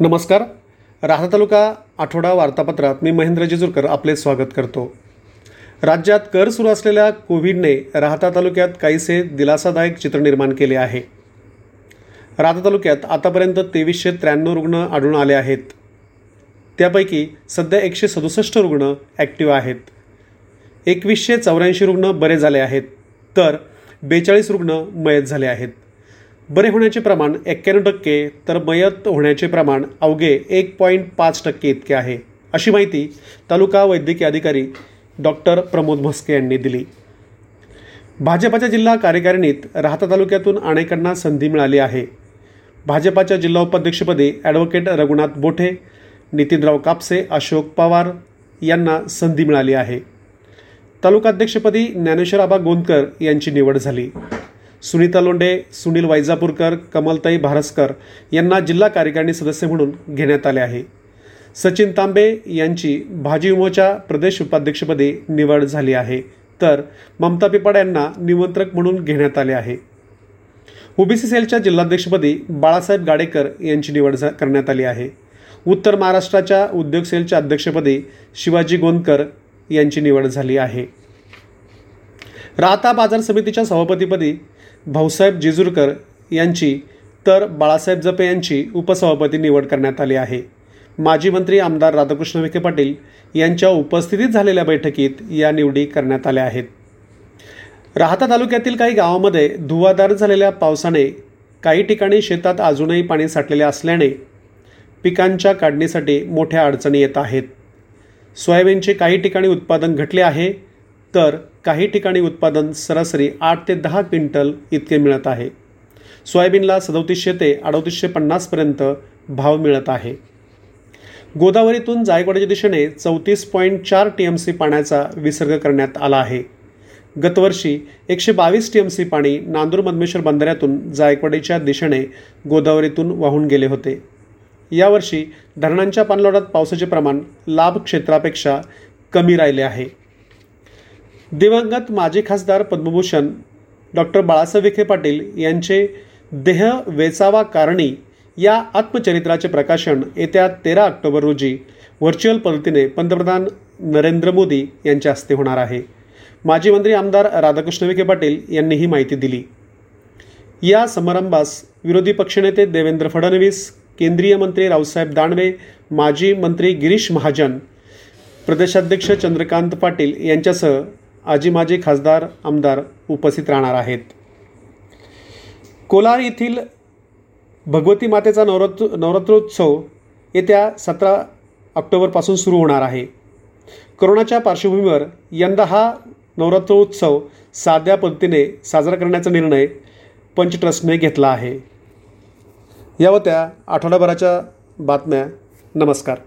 नमस्कार. राहता तालुका आठवडा वार्तापत्रात मी महेंद्र जेजूरकर आपले स्वागत करतो. राज्यात कर सुरू असलेल्या कोविडने राहता तालुक्यात काहीसे दिलासादायक चित्र निर्माण केले आहे. राहता तालुक्यात आतापर्यंत तेवीसशे त्र्याण्णव रुग्ण आढळून आले आहेत. त्यापैकी सध्या एकशे सदुसष्ट रुग्ण ॲक्टिव्ह आहेत. एकवीसशे चौऱ्याऐंशी रुग्ण बरे झाले आहेत. तर बेचाळीस रुग्ण मयत झाले आहेत. बरे होण्याचे प्रमाण एक्क्याण्णव टक्के तर मयत होण्याचे प्रमाण अवघे एक पॉईंट पाच टक्के इतके आहे अशी माहिती तालुका वैद्यकीय अधिकारी डॉक्टर प्रमोद म्हस्के यांनी दिली. भाजपाच्या जिल्हा कार्यकारिणीत राहता तालुक्यातून अनेकांना संधी मिळाली आहे. भाजपाच्या जिल्हा उपाध्यक्षपदी ॲडव्होकेट रघुनाथ बोठे नितीनराव कापसे अशोक पवार यांना संधी मिळाली आहे. तालुकाध्यक्षपदी ज्ञानेश्वर आबा गोंदकर यांची निवड झाली. सुनीता लोंढे सुनील वैजापूरकर कमलताई भारसकर यांना जिल्हा कार्यकारिणी सदस्य म्हणून घेण्यात आले आहे. सचिन तांबे यांची भाजी विमोच्या प्रदेश उपाध्यक्षपदी निवड झाली आहे. तर ममता पिपाड यांना निमंत्रक म्हणून घेण्यात आले आहे. ओबीसी सेलच्या जिल्हाध्यक्षपदी बाळासाहेब गाडेकर यांची निवड झा- करण्यात आली आहे. उत्तर महाराष्ट्राच्या उद्योग सेलच्या अध्यक्षपदी शिवाजी गोंदकर यांची निवड झाली आहे. राहता बाजार समितीच्या सभापतीपदी भाऊसाहेब जेजुरकर यांची तर बाळासाहेब जपे यांची उपसभापती निवड करण्यात आली आहे. माजी मंत्री आमदार राधाकृष्ण विखे पाटील यांच्या उपस्थितीत झालेल्या बैठकीत या निवडी करण्यात आल्या आहेत. राहता तालुक्यातील काही गावामध्ये धुवाधार झालेल्या पावसाने काही ठिकाणी शेतात अजूनही पाणी साठलेले असल्याने पिकांच्या काढणीसाठी मोठ्या अडचणी येत आहेत. सोयाबीनचे काही ठिकाणी उत्पादन घटले आहे तर काही ठिकाणी उत्पादन सरासरी आठ ते दहा क्विंटल इतके मिळत आहे. सोयाबीनला सदोतीसशे ते अडोतीसशे पन्नासपर्यंत भाव मिळत आहे. गोदावरीतून जायकवाडीच्या दिशेने चौतीस पॉईंट चार टी एम सी पाण्याचा विसर्ग करण्यात आला आहे. गतवर्षी एकशे बावीस टी एम सी पाणी नांदूर मधमेश्वर बंधाऱ्यातून जायकवाडीच्या दिशेने गोदावरीतून वाहून गेले होते. यावर्षी धरणांच्या पाणलोटात पावसाचे प्रमाण लाभ क्षेत्रापेक्षा कमी राहिले आहे. दिवंगत माजी खासदार पद्मभूषण डॉक्टर बाळासाहेब विखे पाटील यांचे देह वेचावा कारणी या आत्मचरित्राचे प्रकाशन येत्या तेरा ऑक्टोबर रोजी व्हर्च्युअल पद्धतीने पंतप्रधान नरेंद्र मोदी यांच्या हस्ते होणार आहे. माजी मंत्री आमदार राधाकृष्ण विखे पाटील यांनी ही माहिती दिली. या समारंभास विरोधी पक्षनेते देवेंद्र फडणवीस केंद्रीय मंत्री रावसाहेब दानवे माजी मंत्री गिरीश महाजन प्रदेशाध्यक्ष चंद्रकांत पाटील यांच्यासह आजी माजी खासदार आमदार उपस्थित राहणार आहेत. कोलार येथील भगवती मातेचा नवरात्र नवरात्रोत्सव येत्या सतरा ऑक्टोबरपासून सुरू होणार आहे. करोनाच्या पार्श्वभूमीवर यंदा हा नवरात्रोत्सव साध्या पद्धतीने साजरा करण्याचा निर्णय पंच ट्रस्टने घेतला आहे. या होत्या आठवडाभराच्या बातम्या. नमस्कार.